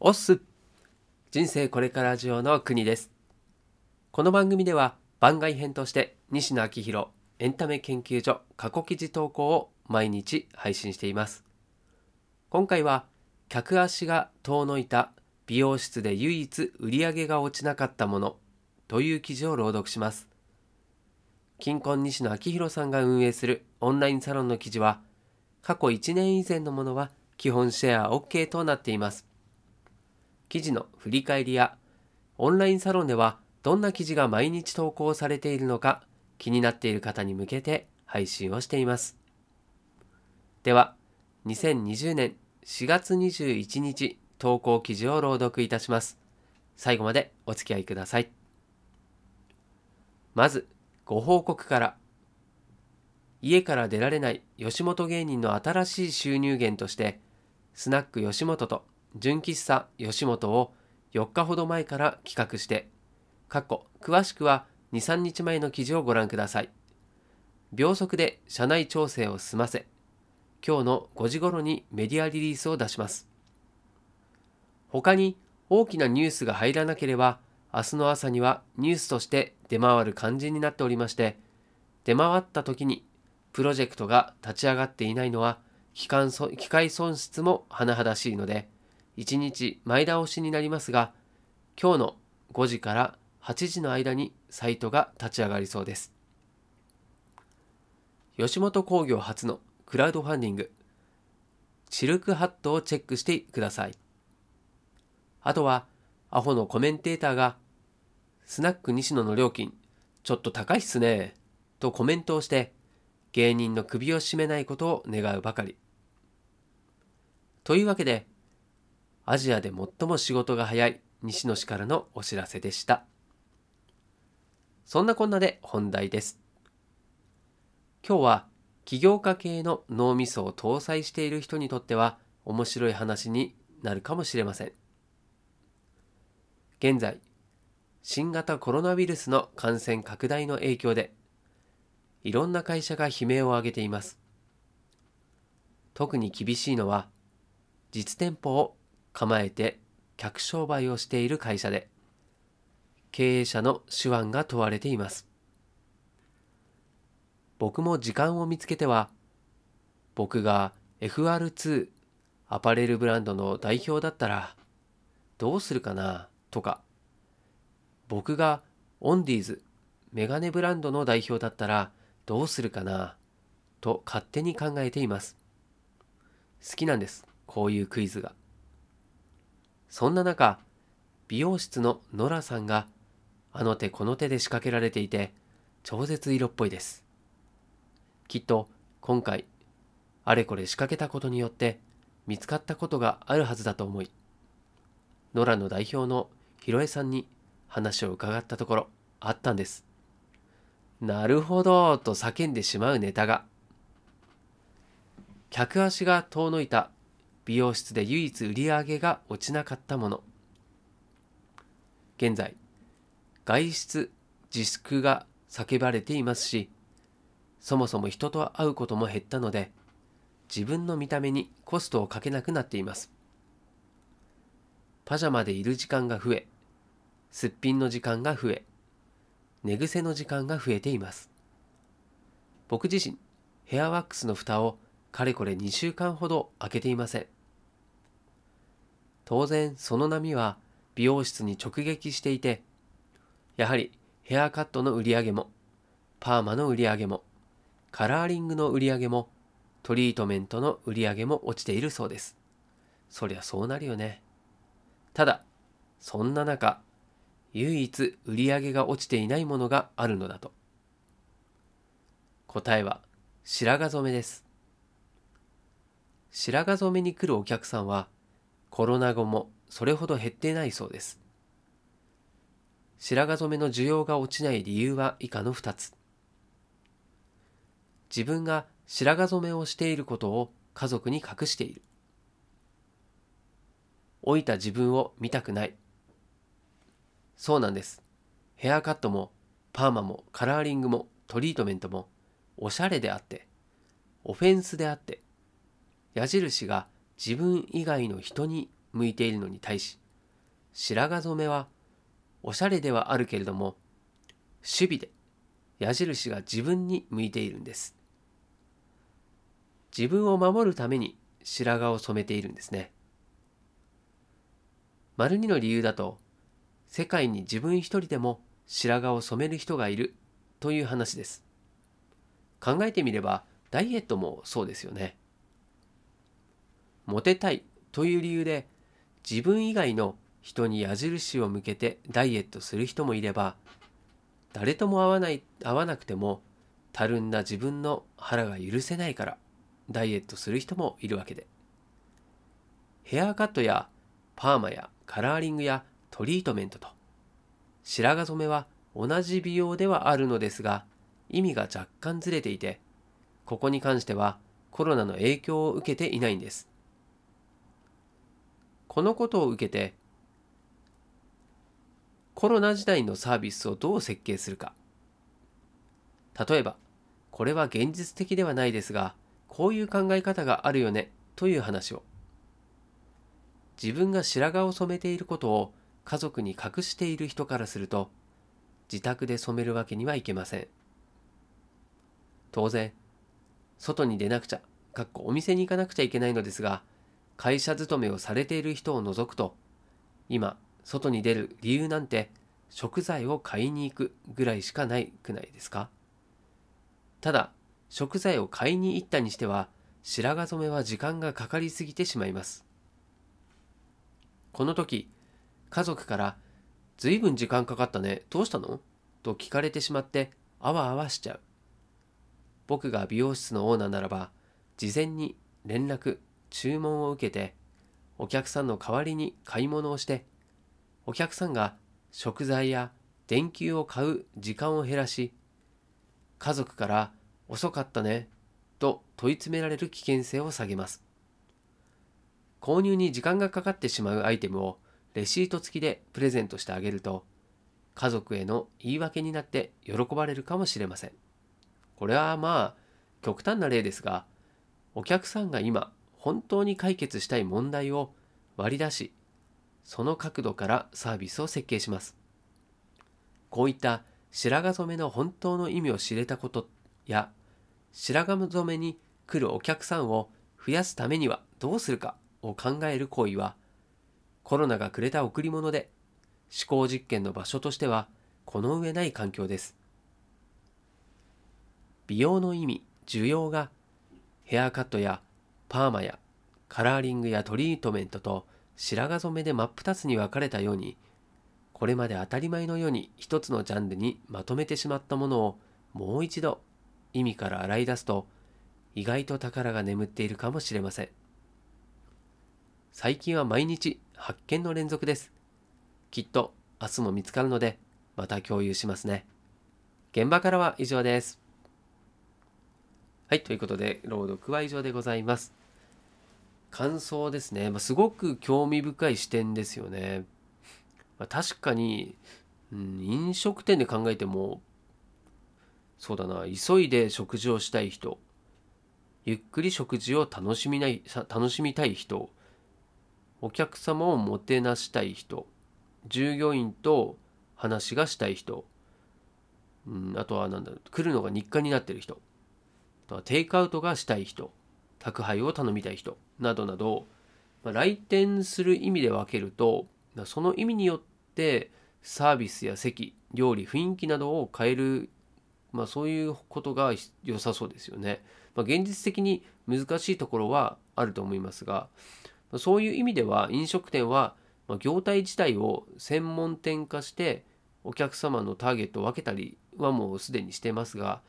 おっす人生これからジオの国です。この番組では番外編として西野昭弘エンタメ研究所過去記事投稿を毎日配信しています。今回は客足が遠のいた美容室で唯一売り上げが落ちなかったものという記事を朗読します。金婚西野昭弘さんが運営するオンラインサロンの記事は過去1年以前のものは基本シェア OK となっています。記事の振り返りやオンラインサロンではどんな記事が毎日投稿されているのか気になっている方に向けて配信をしています。では2020年4月21日投稿記事を朗読いたします。最後までお付き合いください。まずご報告から。家から出られない吉本芸人の新しい収入源としてスナック吉本と純喫茶吉本を4日ほど前から企画して、かっこ詳しくは2、3日前の記事をご覧ください。秒速で社内調整を済ませ、今日の5時頃にメディアリリースを出します。他に大きなニュースが入らなければ、明日の朝にはニュースとして出回る感じになっておりまして、出回った時にプロジェクトが立ち上がっていないのは機械損失も甚だしいので、1日前倒しになりますが、今日の5時から8時の間にサイトが立ち上がりそうです。吉本興業初のクラウドファンディング、シルクハットをチェックしてください。あとは、アホのコメンテーターが、スナック西野の料金、ちょっと高いっすね、とコメントをして、芸人の首を絞めないことを願うばかり。というわけで、アジアで最も仕事が早い西野氏からのお知らせでした。そんなこんなで本題です。今日は起業家系の脳みそを搭載している人にとっては面白い話になるかもしれません。現在、新型コロナウイルスの感染拡大の影響で、いろんな会社が悲鳴を上げています。特に厳しいのは、実店舗を構えて客商売をしている会社で、経営者の手腕が問われています。僕も時間を見つけては、僕が FR2 アパレルブランドの代表だったらどうするかなとか、僕がオンディーズメガネブランドの代表だったらどうするかなと勝手に考えています。好きなんです、こういうクイズが。そんな中、美容室のノラさんがあの手この手で仕掛けられていて超絶色っぽいです。きっと今回あれこれ仕掛けたことによって見つかったことがあるはずだと思い、ノラの代表のひろえさんに話を伺ったところあったんです。なるほどと叫んでしまうネタが。客足が遠のいた美容室で唯一売り上げが落ちなかったもの。現在外出自粛が叫ばれていますしそもそも人と会うことも減ったので自分の見た目にコストをかけなくなっています。パジャマでいる時間が増えすっぴんの時間が増え寝癖の時間が増えています。僕自身ヘアワックスの蓋をかれこれ2週間ほど開けていません。当然その波は美容室に直撃していて、やはりヘアカットの売り上げも、パーマの売り上げも、カラーリングの売り上げも、トリートメントの売り上げも落ちているそうです。そりゃそうなるよね。ただ、そんな中、唯一売り上げが落ちていないものがあるのだと。答えは白髪染めです。白髪染めに来るお客さんはコロナ後もそれほど減ってないそうです。白髪染めの需要が落ちない理由は以下の2つ。自分が白髪染めをしていることを家族に隠している。老いた自分を見たくない。そうなんです。ヘアカットもパーマもカラーリングもトリートメントもおしゃれであって、オフェンスであって、矢印が自分以外の人に向いているのに対し白髪染めはおしゃれではあるけれども守備で矢印が自分に向いているんです。自分を守るために白髪を染めているんですね。丸2の理由だと世界に自分一人でも白髪を染める人がいるという話です。考えてみればダイエットもそうですよね。モテたいという理由で自分以外の人に矢印を向けてダイエットする人もいれば誰とも会わない会わなくてもたるんだ自分の腹が許せないからダイエットする人もいるわけで。ヘアカットやパーマやカラーリングやトリートメントと白髪染めは同じ美容ではあるのですが意味が若干ずれていてここに関してはコロナの影響を受けていないんです。このことを受けてコロナ時代のサービスをどう設計するか。例えばこれは現実的ではないですがこういう考え方があるよねという話を。自分が白髪を染めていることを家族に隠している人からすると自宅で染めるわけにはいけません。当然外に出なくちゃかっこお店に行かなくちゃいけないのですが会社勤めをされている人を除くと今外に出る理由なんて食材を買いに行くぐらいしかないくないですか？ただ食材を買いに行ったにしては白髪染めは時間がかかりすぎてしまいます。この時家族から「ずいぶん時間かかったねどうしたの?」と聞かれてしまってあわあわしちゃう。僕が美容室のオーナーならば事前に連絡注文を受けてお客さんの代わりに買い物をしてお客さんが食材や電球を買う時間を減らし家族から「遅かったね」と問い詰められる危険性を下げます。購入に時間がかかってしまうアイテムをレシート付きでプレゼントしてあげると家族への言い訳になって喜ばれるかもしれません。これはまあ極端な例ですがお客さんが今本当に解決したい問題を割り出しその角度からサービスを設計します。こういった白髪染めの本当の意味を知れたことや白髪染めに来るお客さんを増やすためにはどうするかを考える行為はコロナがくれた贈り物で思考実験の場所としてはこの上ない環境です。美容の意味需要がヘアカットやパーマやカラーリングやトリートメントと白髪染めで真っ二つに分かれたようにこれまで当たり前のように一つのジャンルにまとめてしまったものをもう一度意味から洗い出すと意外と宝が眠っているかもしれません。最近は毎日発見の連続です。きっと明日も見つかるのでまた共有しますね。現場からは以上です。はいということで朗読は以上でございます。感想ですね、まあ、すごく興味深い視点ですよね、まあ、確かに、うん、飲食店で考えてもそうだな急いで食事をしたい人ゆっくり食事を楽しみない楽しみたい人お客様をもてなしたい人従業員と話がしたい人、うん、あとは何だろう来るのが日課になってる人あとはテイクアウトがしたい人宅配を頼みたい人などなど、まあ、来店する意味で分けるとその意味によってサービスや席料理雰囲気などを変える、まあ、そういうことが良さそうですよね。まあ、現実的に難しいところはあると思いますがそういう意味では飲食店は業態自体を専門店化してお客様のターゲットを分けたりはもうすでにしてますが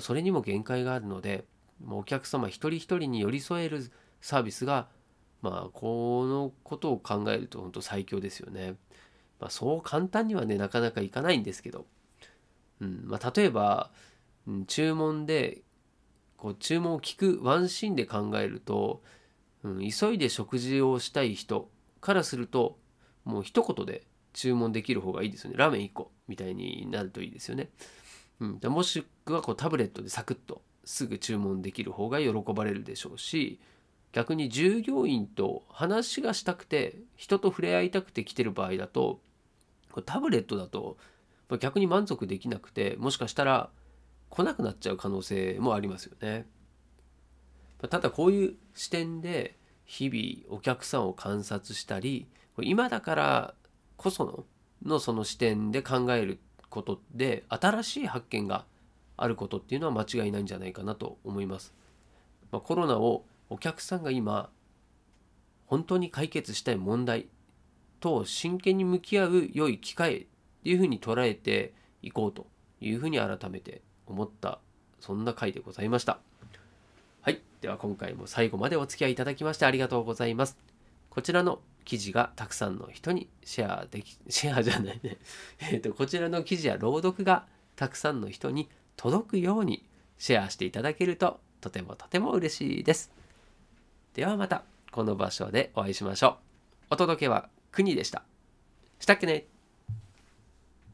それにも限界があるのでお客様一人一人に寄り添えるサービスがまあこのことを考えると本当最強ですよね。まあ、そう簡単にはねなかなかいかないんですけど、うんまあ、例えば、うん、注文でこう注文を聞くワンシーンで考えると、うん、急いで食事をしたい人からするともう一言で注文できる方がいいですよねラーメン1個みたいになるといいですよね。うん、もしくはこうタブレットでサクッとすぐ注文できる方が喜ばれるでしょうし逆に従業員と話がしたくて人と触れ合いたくて来てる場合だとタブレットだと逆に満足できなくてもしかしたら来なくなっちゃう可能性もありますよね。ただこういう視点で日々お客さんを観察したり今だからこそののその視点で考えることで新しい発見があることっていうのは間違いないんじゃないかなと思います。まあ、コロナをお客さんが今本当に解決したい問題と真剣に向き合う良い機会っていうふうに捉えていこうというふうに改めて思ったそんな回でございました。はい。では今回も最後までお付き合いいただきましてありがとうございます。こちらの記事がたくさんの人にシェアでき、シェアじゃないね。えっと、こちらの記事や朗読がたくさんの人に届くようにシェアしていただけるととてもとても嬉しいです。ではまたこの場所でお会いしましょう。お届けは国でした。したっけね